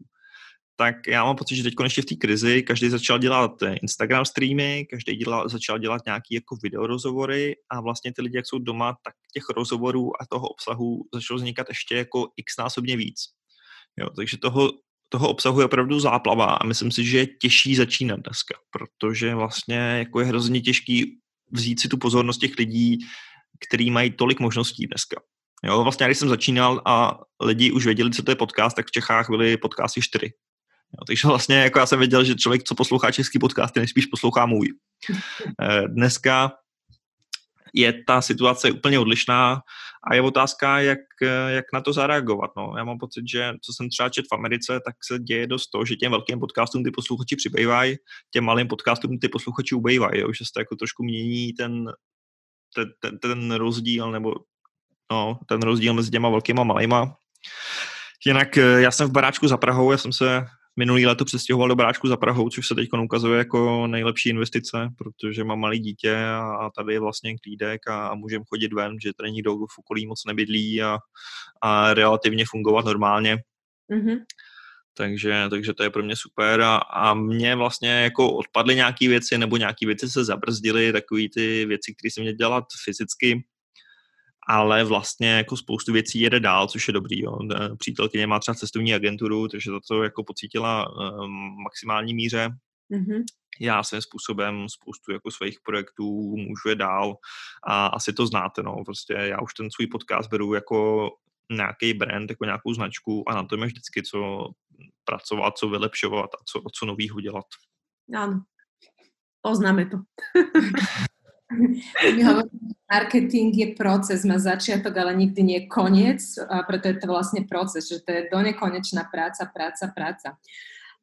tak já mám pocit, že teď ještě v té krizi každý začal dělat eh, Instagram streamy, každý dělal, začal dělat nějaký jako videorozhovory a vlastně ty lidi, jak jsou doma, tak těch rozhovorů a toho obsahu začalo vznikat ještě jako x násobně víc. Jo, takže toho, toho obsahu je opravdu záplava a myslím si, že je těžší začínat dneska, protože vlastně jako je hrozně těžký vzít si tu pozornost těch lidí, který mají tolik možností dneska. Jo, vlastně když jsem začínal a lidi už věděli, co to je podcast, tak v Čechách byly podcasty čtyři. Jo, takže vlastně jako já jsem věděl, že člověk, co poslouchá český podcasty, nejspíš poslouchá můj. Eh, dneska je ta situace úplně odlišná a je otázka, jak, jak na to zareagovat. No. Já mám pocit, že co jsem třeba čet v Americe, tak se děje dost to, že těm velkým podcastům ty posluchači přibývají, těm malým podcastům ty posluchači ubývají, jo, že se to jako trošku mění ten, ten, ten, ten rozdíl, nebo no, ten rozdíl mezi těma velkýma a malýma. Jinak eh, já jsem v baráčku za Prahou, já jsem se minulý leto přestěhoval do Bráčku za Prahou, což se teď ukazuje jako nejlepší investice, protože mám malý dítě a, a tady je vlastně klídek a, a můžeme chodit ven, že tady nikdo v okolí moc nebydlí a, a relativně fungovat normálně. Mm-hmm. Takže, takže to je pro mě super a, a mě vlastně jako odpadly nějaké věci nebo nějaké věci se zabrzdily, takové ty věci, které jsem měl dělat fyzicky, ale vlastně jako spoustu věcí jede dál, což je dobrý. Jo. Přítelkyně má třeba cestovní agenturu, takže to, co jako pocítila v maximální míře. Mm-hmm. Já svým způsobem spoustu jako svých projektů můžu je dál a asi to znáte. No. Prostě já už ten svůj podcast beru jako nějaký brand, jako nějakou značku a na tom je vždycky co pracovat, co vylepšovat a co, co novýho dělat. Ano, poznáme to. Hovoríme, marketing je proces, má začiatok, ale nikdy nie koniec, a preto je to vlastne proces, že to je do nekonečná práca, práca, práca.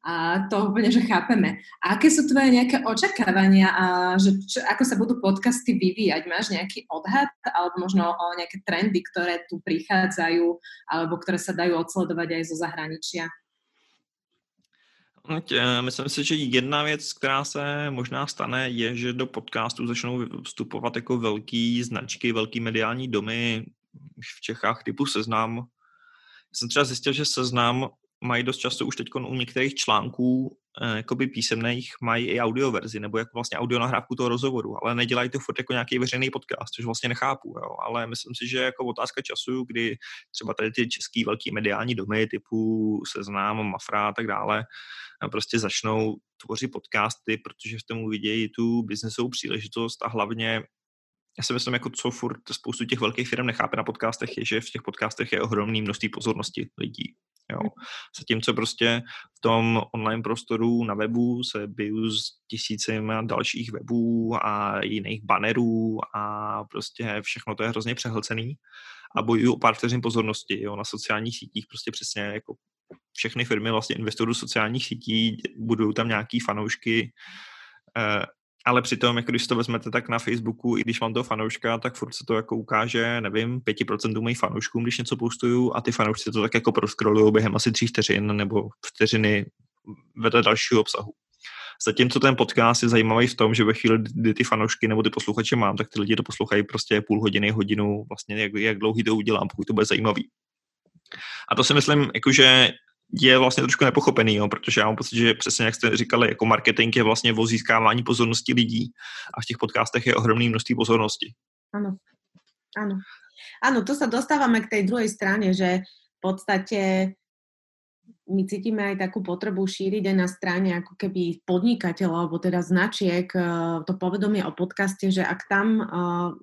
A to úplne, že chápeme. A aké sú tvoje nejaké očakávania a že čo, ako sa budú podcasty vyvíjať? Máš nejaký odhad alebo možno o nejaké trendy, ktoré tu prichádzajú alebo ktoré sa dajú odsledovať aj zo zahraničia? Eh, myslím si, že jedna věc, která se možná stane, je, že do podcastu začnou vstupovat jako velký značky, velký mediální domy v Čechách typu Seznam. Jsem třeba zjistil, že Seznam mají dost často už teď u některých článků eh, jakoby písemných mají i audio verzi, nebo jako vlastně audio nahrávku toho rozhovoru, ale nedělají to furt jako nějaký veřejný podcast, což vlastně nechápu, jo. ale myslím si, že jako otázka času, kdy třeba tady ty český velký mediální domy typu Seznám, Mafra a tak dále, prostě začnou tvořit podcasty, protože v tom uvidějí tu biznesovou příležitost a hlavně já si myslím, jako co furt spoustu těch velkých firm nechápe na podcastech, je, že v těch podcastech je ohromný množství pozornosti lidí. Jo. Zatímco prostě v tom online prostoru na webu se biju s tisícima dalších webů a jiných bannerů a prostě všechno to je hrozně přehlcený a bojuju o pár vteřin pozornosti. Jo. Na sociálních sítích prostě přesně jako všechny firmy vlastně investují do sociálních sítí, budují tam nějaký fanoušky, eh, ale přitom, jako když to vezmete tak na Facebooku, i když mám toho fanouška, tak furt se to jako ukáže, nevím, 5% mých fanouškům, když něco postuju a ty fanoušci to tak jako proskrolují během asi tří vteřin nebo vteřiny vedle dalšího obsahu. Zatímco ten podcast je zajímavý v tom, že ve chvíli, kdy ty fanoušky nebo ty posluchače mám, tak ty lidi to poslouchají prostě půl hodiny, hodinu, vlastně jak, jak dlouhý to udělám, pokud to bude zajímavý. A to si myslím, jakože je vlastně trošku nepochopený, jo, protože já mám pocit, že přesně jak jste říkali, jako marketing je vlastně o získávání pozornosti lidí a v těch podcastech je ohromný množství pozornosti. Ano, ano. Ano, to sa dostávame k tej druhej strane, že v podstate my cítime aj takú potrebu šíriť aj na strane ako keby podnikateľov, alebo teda značiek uh, to povedomie o podcaste, že ak tam uh,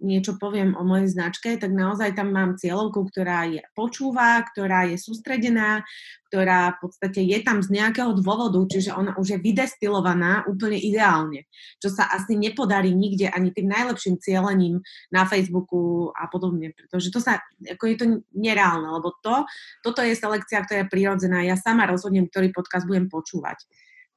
niečo poviem o mojej značke, tak naozaj tam mám cieľovku, ktorá je počúva, ktorá je sústredená, ktorá v podstate je tam z nejakého dôvodu, čiže ona už je vydestilovaná úplne ideálne, čo sa asi nepodarí nikde ani tým najlepším cielením na Facebooku a podobne, pretože to sa, ako je to nereálne, lebo to, toto je selekcia, ktorá je prirodzená. Ja sama rozhodnem, ktorý podcast budem počúvať.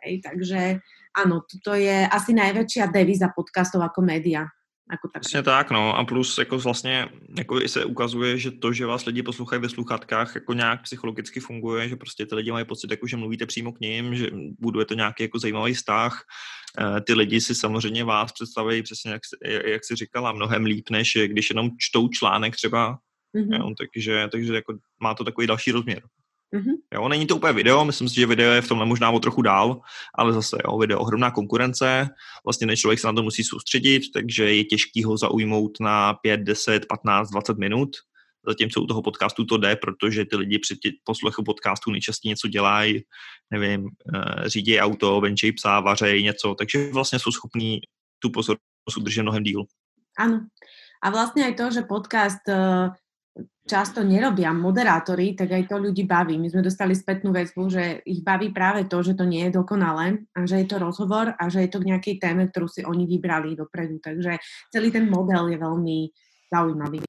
Hej, takže áno, toto je asi najväčšia devíza podcastov ako média. Jako tak. Přesně tak, no. A plus jako vlastně jako se ukazuje, že to, že vás lidi poslouchají ve sluchátkách, jako nějak psychologicky funguje, že prostě ty lidi mají pocit, jako, že mluvíte přímo k ním, že buduje to nějaký jako zajímavý vztah. E, ty lidi si samozřejmě vás představují přesně, jak, jak jsi říkala, mnohem líp, než když jenom čtou článek třeba. Mm-hmm. Jo, takže, takže jako má to takový další rozměr. Mm-hmm. Jo, není to úplně video, myslím si, že video je v tomhle možná o trochu dál, ale zase jo, video ohromná konkurence, vlastně ten člověk se na to musí soustředit, takže je těžký ho zaujmout na 5, 10, 15, 20 minut, zatímco u toho podcastu to jde, protože ty lidi při poslechu podcastu nejčastěji něco dělají, nevím, eh, řídí auto, venčí psa, vařejí něco, takže vlastně jsou schopní tu pozornost udržet mnohem díl. Ano. A vlastně aj to, že podcast eh, často nerobia moderátori, tak aj to ľudí baví. My sme dostali spätnú väzbu, že ich baví práve to, že to nie je dokonalé a že je to rozhovor a že je to k nejakej téme, ktorú si oni vybrali dopredu. Takže celý ten model je veľmi zaujímavý.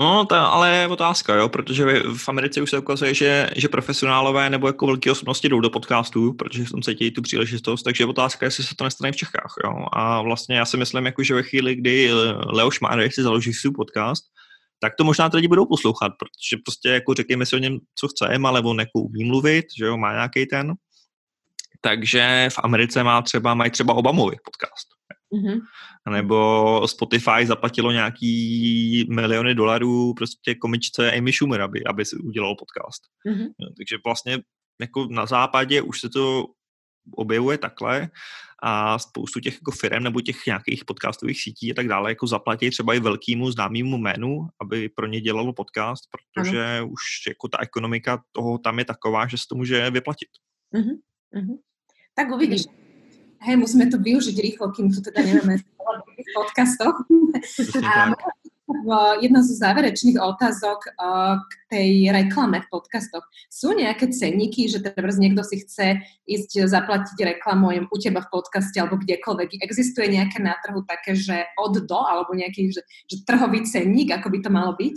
No, to ale je otázka, jo, protože v Americe už se ukazuje, že, že profesionálové nebo jako velké osobnosti jdou do podcastů, protože v tom cítí tu příležitost, takže je otázka, jestli se to nestane v Čechách, jo. A vlastně já si myslím, jako, že ve chvíli, kdy Leo Šmárek si založí svůj podcast, tak to možná ty lidi budou poslouchat, protože prostě jako řekněme si o něm, co chceme, ale on jako umí mluvit, že jo, má nějaký ten. Takže v Americe má třeba, mají třeba Obamovi podcast. Mm-hmm. Nebo Spotify zaplatilo nějaký miliony dolarů prostě komičce Amy Schumer, aby, aby si udělal podcast. Mm-hmm. takže vlastně jako na západě už se to objevuje takhle a spoustu těch jako firm nebo těch nějakých podcastových sítí a tak dále jako zaplatí třeba i velkému známému jménu, aby pro ně dělalo podcast, protože ano. už jako ta ekonomika toho tam je taková, že se to může vyplatit. Uh-huh. Uh-huh. Tak uvidíš. Hej, musíme to využiť rýchlo, kým tu teda nemáme v podcastoch. A jedna zo záverečných otázok k tej reklame v podcastoch. Sú nejaké cenníky, že teraz niekto si chce ísť zaplatiť reklamu u teba v podcaste alebo kdekoľvek. Existuje nejaké na trhu také, že od do, alebo nejaký že, že trhový cenník, ako by to malo byť?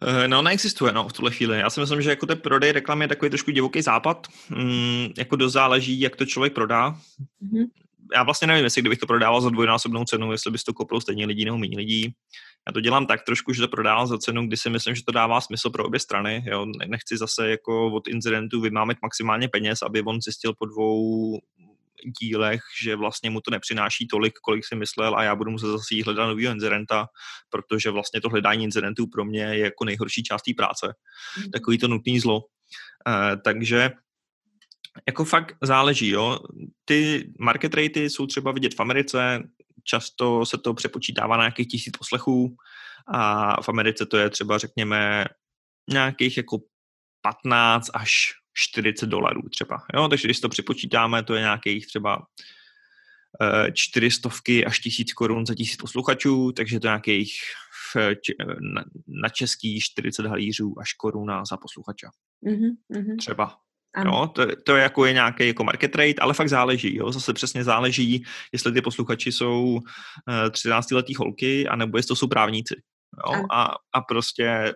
Eh, no, neexistuje no, v tuhle chvíli. Já si myslím, že jako ten prodej reklamy je takový trošku divoký západ. Mm, jako dost záleží, jak to člověk prodá. Mm-hmm. Já vlastně nevím, jestli kdybych to prodával za dvojnásobnou cenu, jestli bys to koupil stejně lidí nebo méně lidí. Já to dělám tak trošku, že to prodávám za cenu, kdy si myslím, že to dává smysl pro obě strany. Jo? Nechci zase jako od incidentu vymámet maximálně peněz, aby on zjistil po dvou dílech, že vlastně mu to nepřináší tolik, kolik si myslel a já budu muset zase jít hledat nového incidenta, protože vlastně to hledání incidentů pro mě je jako nejhorší část té práce. Mm. Takový to nutný zlo. Uh, takže jako fakt záleží, jo. Ty market ratey jsou třeba vidět v Americe, často se to přepočítává na nějakých tisíc poslechů a v Americe to je třeba, řekněme, nějakých jako 15 až 40 dolarů třeba. Jo? Takže když to přepočítáme, to je nějakých třeba eh, čtyřistovky až tisíc korun za tisíc posluchačů, takže to je nějakých na český 40 halířů až koruna za posluchače. Mm-hmm. Třeba. Ano. Jo, to, to je jako je nějaký jako market rate, ale fakt záleží. Jo? Zase přesně záleží, jestli ty posluchači jsou uh, eh, 13-letý holky, anebo jestli to jsou právníci. Jo? A, a prostě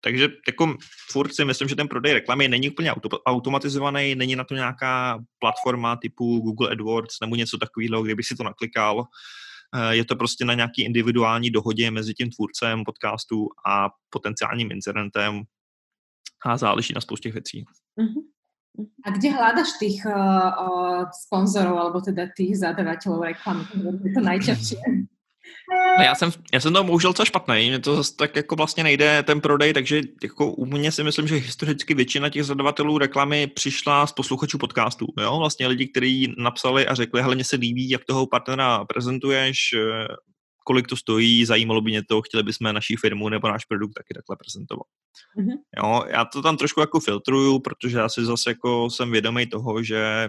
takže jako furt si myslím, že ten prodej reklamy není úplně auto, automatizovaný, není na to nějaká platforma typu Google AdWords nebo něco takového, kdyby si to naklikal. Eh, je to prostě na nějaký individuální dohodě mezi tím tvůrcem podcastu a potenciálním incidentem a záleží na spoustě věcí. Mm-hmm. A kde hľadaš tých uh, sponzorov alebo teda tých zadavateľov reklamy? Je to najčastšie. No já jsem, já jsem to bohužel co špatný, mě to tak jako vlastně nejde ten prodej, takže jako u mě si myslím, že historicky většina těch zadavatelů reklamy přišla z posluchačů podcastů, jo, vlastně lidi, kteří napsali a řekli, hele, mně se líbí, jak toho partnera prezentuješ, kolik to stojí, zajímalo by mě to, chtěli bychom naší firmu nebo náš produkt taky takhle prezentovat. Mm-hmm. Jo, já to tam trošku jako filtruju, protože já si zase jako jsem vědomý toho, že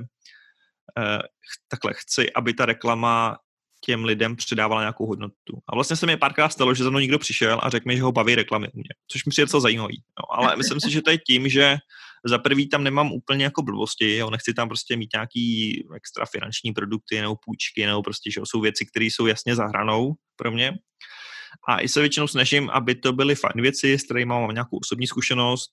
eh, takhle chci, aby ta reklama těm lidem předávala nějakou hodnotu. A vlastně se mi párkrát stalo, že za mnou někdo přišel a řekl mi, že ho baví reklamy u mě, což mi přijde docela zajímavý. No, ale myslím si, že to je tím, že za prvý tam nemám úplně jako blbosti, jo, nechci tam prostě mít nějaký extra finanční produkty nebo půjčky, nebo prostě, že jsou věci, které jsou jasně za hranou pro mě. A i se většinou snažím, aby to byly fajn věci, s kterými mám nějakou osobní zkušenost,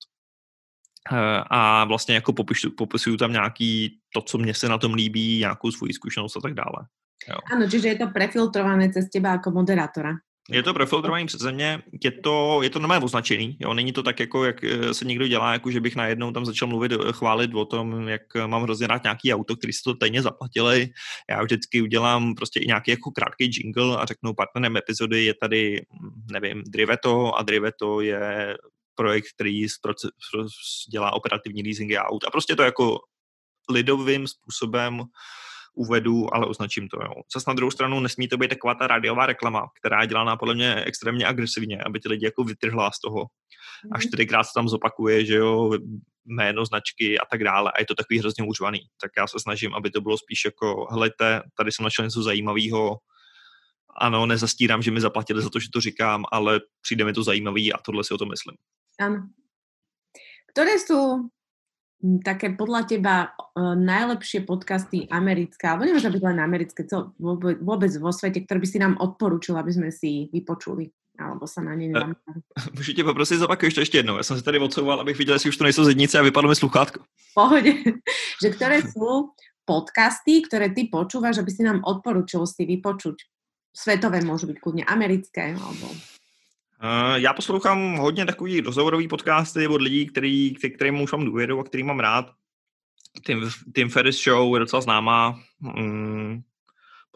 eh, a vlastně jako popisuju, popisuju tam nějaký to, co mě se na tom líbí, nějakou svoji zkušenost a tak dále. Jo. Ano, čiže je to prefiltrované cez teba jako moderátora. Je to profiltrovaný přeze mě, je to, je to normálně označený, jo, není to tak, jako jak eh, se někdo dělá, jako že bych najednou tam začal mluvit, eh, chválit o tom, jak mám hrozně rád nějaký auto, který si to tajně zaplatili. Já vždycky udělám prostě i nějaký jako krátký jingle a řeknu partnerem epizody je tady, hm, nevím, Driveto a Driveto je projekt, který dělá operativní leasingy aut a prostě to jako lidovým způsobem uvedu, ale označím to. Jo. Zas na druhou stranu nesmí to být taková ta rádiová reklama, která je dělána podle mě extrémně agresivně, aby ty lidi jako vytrhla z toho. A mhm. čtyřikrát se tam zopakuje, že jo, jméno, značky a tak dále a je to takový hrozně úřvaný. Tak já se snažím, aby to bylo spíš jako, helejte, tady jsem našel něco zajímavého, ano, nezastírám, že mi zaplatili za to, že to říkám, ale přijde mi to zajímavý a tohle si o to myslím. Ano. Které jsou také podľa teba najlepšie podcasty americké, alebo nemusí byť len americké, co, vôbec, vo svete, ktoré by si nám odporučil, aby sme si vypočuli? Alebo sa na ně nevám. Můžu tě poprosit, zopakuješ to ještě jednou. Já jsem se tady odsouval, abych viděl, jestli už to nejsou zednice a vypadlo mi sluchátko. Pohodě. že které jsou podcasty, které ty počúvaš, aby si nám odporučil si vypočuť. Svetové môžu byť kľudne americké, alebo já poslouchám hodně takový rozhovorový podcasty od lidí, který, kterým už mám důvěru a který mám rád. Tim, Tim Ferris Show je docela známá. Um,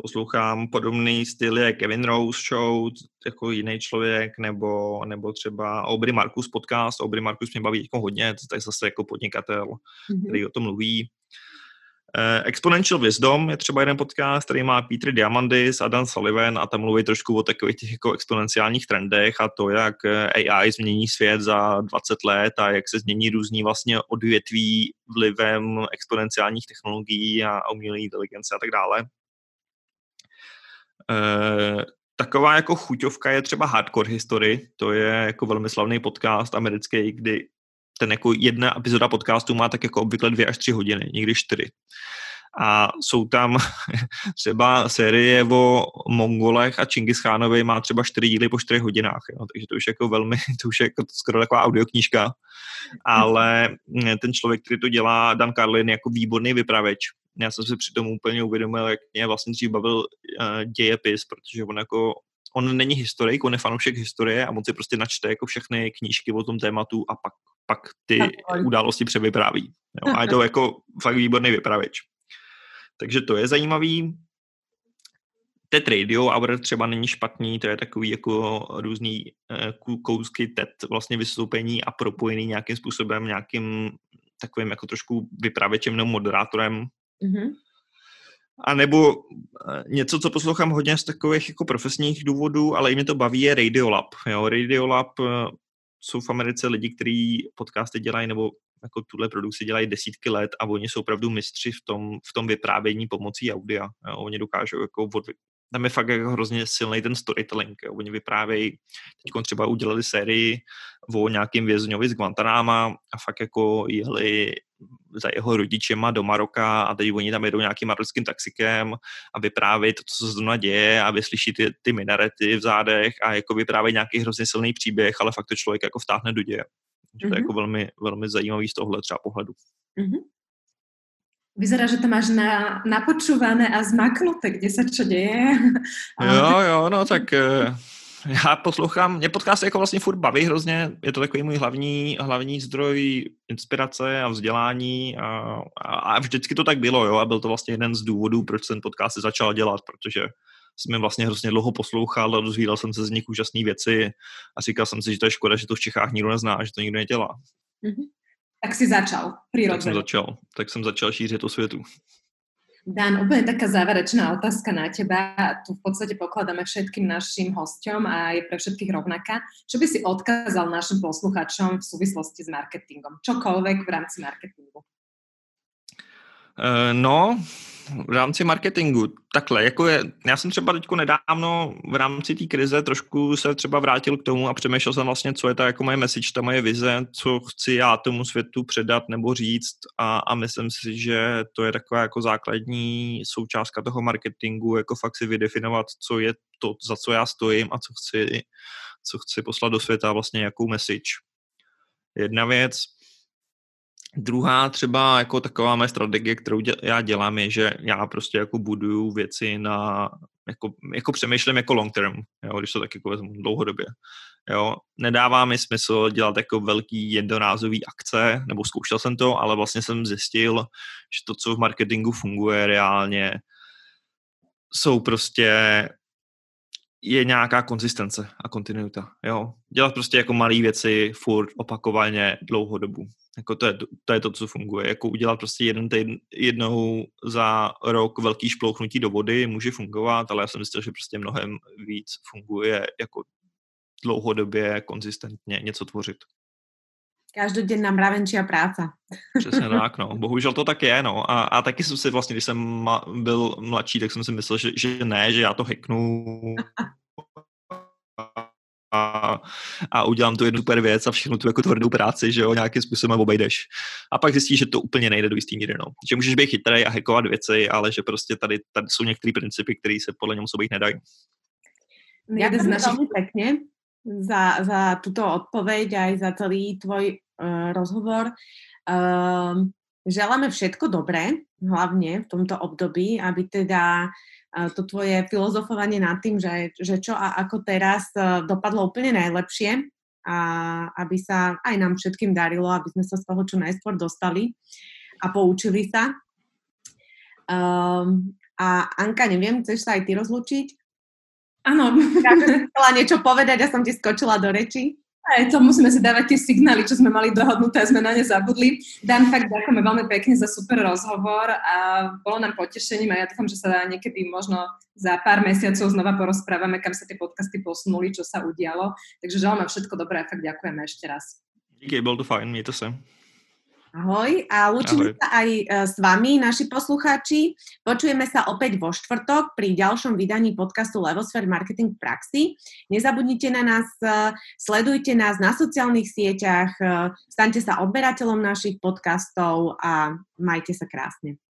poslouchám podobný styl je Kevin Rose Show, jako jiný člověk, nebo, nebo třeba Aubrey Marcus podcast. Aubrey Marcus mě baví jako hodně, to je zase jako podnikatel, mm-hmm. který o tom mluví. Uh, Exponential Wisdom je třeba jeden podcast, který má Peter Diamandis a Dan Sullivan a tam mluví trošku o takových těch jako exponenciálních trendech a to, jak eh, AI změní svět za 20 let a jak se změní různý vlastně odvětví vlivem exponenciálních technologií a umělé inteligence a tak dále. Uh, taková jako chuťovka je třeba Hardcore History, to je jako velmi slavný podcast americký, kdy ten jako jedna epizoda podcastu má tak jako obvykle dvě až tři hodiny, někdy čtyři. A jsou tam třeba série o Mongolech a Čingischánovi má třeba čtyři díly po čtyři hodinách, jo. takže to už jako velmi, to už je jako skoro taková audioknížka, ale ten člověk, který to dělá, Dan Carlin, jako výborný vypraveč. Já jsem si přitom úplně uvědomil, jak mě vlastně dřív bavil uh, dějepis, protože on jako on není historik, on je fanoušek historie a on si prostě načte jako všechny knížky o tom tématu a pak, pak ty události převypráví. Jo? A je to jako fakt výborný vypravěč. Takže to je zajímavý. TED Radio Hour třeba není špatný, to je takový jako různý eh, kousky TED vlastně vystoupení a propojený nějakým způsobem, nějakým takovým jako trošku vypravěčem nebo moderátorem. Mm-hmm. A nebo eh, něco, co poslouchám hodně z takových jako profesních důvodů, ale i mě to baví, je Radiolab. Jo, Radiolab eh, jsou v Americe lidi, kteří podcasty dělají nebo jako tuhle produkci dělají desítky let a oni jsou opravdu mistři v tom, v tom vyprávění pomocí audia. Jo. Oni dokážou jako od, tam je fakt jako hrozně silný ten storytelling. Jo. Oni vyprávějí, teď třeba udělali sérii o nějakým vězňovi z Guantanama a fakt jako jeli za jeho rodičema do Maroka a teď oni tam jedou nějakým marockým taxikem a vyprávějí to, co se zrovna děje a vyslyší ty, ty minarety v zádech a jako vyprávějí nějaký hrozně silný příběh, ale fakt to člověk jako vtáhne do děje. Mm-hmm. To je mhm. jako velmi, velmi zajímavý z tohle třeba pohledu. Mm-hmm. Vyzerá, že to máš na, napočúvané a zmaknuté, kde se čo děje. Jo, jo, no tak eh, já poslouchám, mě podcasty jako vlastně furt baví hrozně, je to takový můj hlavní, hlavní zdroj inspirace a vzdělání a, a, a vždycky to tak bylo, jo, a byl to vlastně jeden z důvodů, proč jsem podcast začal dělat, protože jsem vlastně hrozně dlouho poslouchal a dozvídal jsem se z nich úžasné věci a říkal jsem si, že to je škoda, že to v Čechách nikdo nezná, že to nikdo nedělá. Mm-hmm. Tak si začal, přirozeně. Tak jsem začal, tak jsem začal šířit to světu. Dan, úplne taká záverečná otázka na teba. Tu v podstate pokladáme všetkým našim hosťom a je pre všetkých rovnaká. Čo by si odkázal našim posluchačom v súvislosti s marketingom? Čokoľvek v rámci marketingu. Uh, no, v rámci marketingu, takhle, jako je, já jsem třeba teďko nedávno v rámci té krize trošku se třeba vrátil k tomu a přemýšlel jsem vlastně, co je ta jako moje message, ta moje vize, co chci já tomu světu předat nebo říct a, a myslím si, že to je taková jako základní součástka toho marketingu, jako fakt si vydefinovat, co je to, za co já stojím a co chci, co chci poslat do světa, vlastně jakou message. Jedna věc, Druhá třeba jako taková moje strategie, kterou děl, já dělám, je, že já prostě jako buduju věci na, jako, jako přemýšlím jako long term, jo, když to tak jako vezmu dlouhodobě. Jo. Nedává mi smysl dělat jako velký jednorázový akce, nebo zkoušel jsem to, ale vlastně jsem zjistil, že to, co v marketingu funguje reálně, jsou prostě je nějaká konzistence a kontinuita. Jo? Dělat prostě jako malé věci furt opakovaně dlouhou dobu. Jako to, je, to je to, co funguje. Jako udělat prostě jeden týden, jednou za rok velký šplouchnutí do vody může fungovat, ale já jsem myslel, že prostě mnohem víc funguje jako dlouhodobě, konzistentně něco tvořit. Každodenná mravenčia práca. Přesně tak, no. Bohužel to tak je, no. A, a taky jsem si vlastně, když jsem ma, byl mladší, tak jsem si myslel, že, že ne, že já to heknu a, a udělám tu jednu super věc a všechno tu jako tvrdou práci, že jo, nějakým způsobem obejdeš. A pak zjistíš, že to úplně nejde do jistý míry, no. Že můžeš být chytrý a hackovat věci, ale že prostě tady, tady jsou některé principy, které se podle něm sobě nedají. Ďakujem našich... veľmi pekne za, za túto odpoveď aj za celý tvoj uh, rozhovor. Uh, želáme všetko dobré, hlavne v tomto období, aby teda to tvoje filozofovanie nad tým, že, že čo a ako teraz e, dopadlo úplne najlepšie a aby sa aj nám všetkým darilo, aby sme sa z toho čo najskôr dostali a poučili sa. Um, a Anka, neviem, chceš sa aj ty rozlučiť? Áno. Ja chcela niečo povedať a som ti skočila do reči. Aj to musíme si dávať tie signály, čo sme mali dohodnuté sme na ne zabudli. Dan, fakt ďakujeme veľmi pekne za super rozhovor a bolo nám potešením a ja dúfam, že sa niekedy možno za pár mesiacov znova porozprávame, kam sa tie podcasty posunuli, čo sa udialo. Takže želám všetko dobré a fakt ďakujeme ešte raz. Díky, bol to fajn, mějte se. Ahoj a lúčime sa aj e, s vami, naši poslucháči. Počujeme sa opäť vo štvrtok pri ďalšom vydaní podcastu Levosphere Marketing v praxi. Nezabudnite na nás, e, sledujte nás na sociálnych sieťach, e, staňte sa odberateľom našich podcastov a majte sa krásne.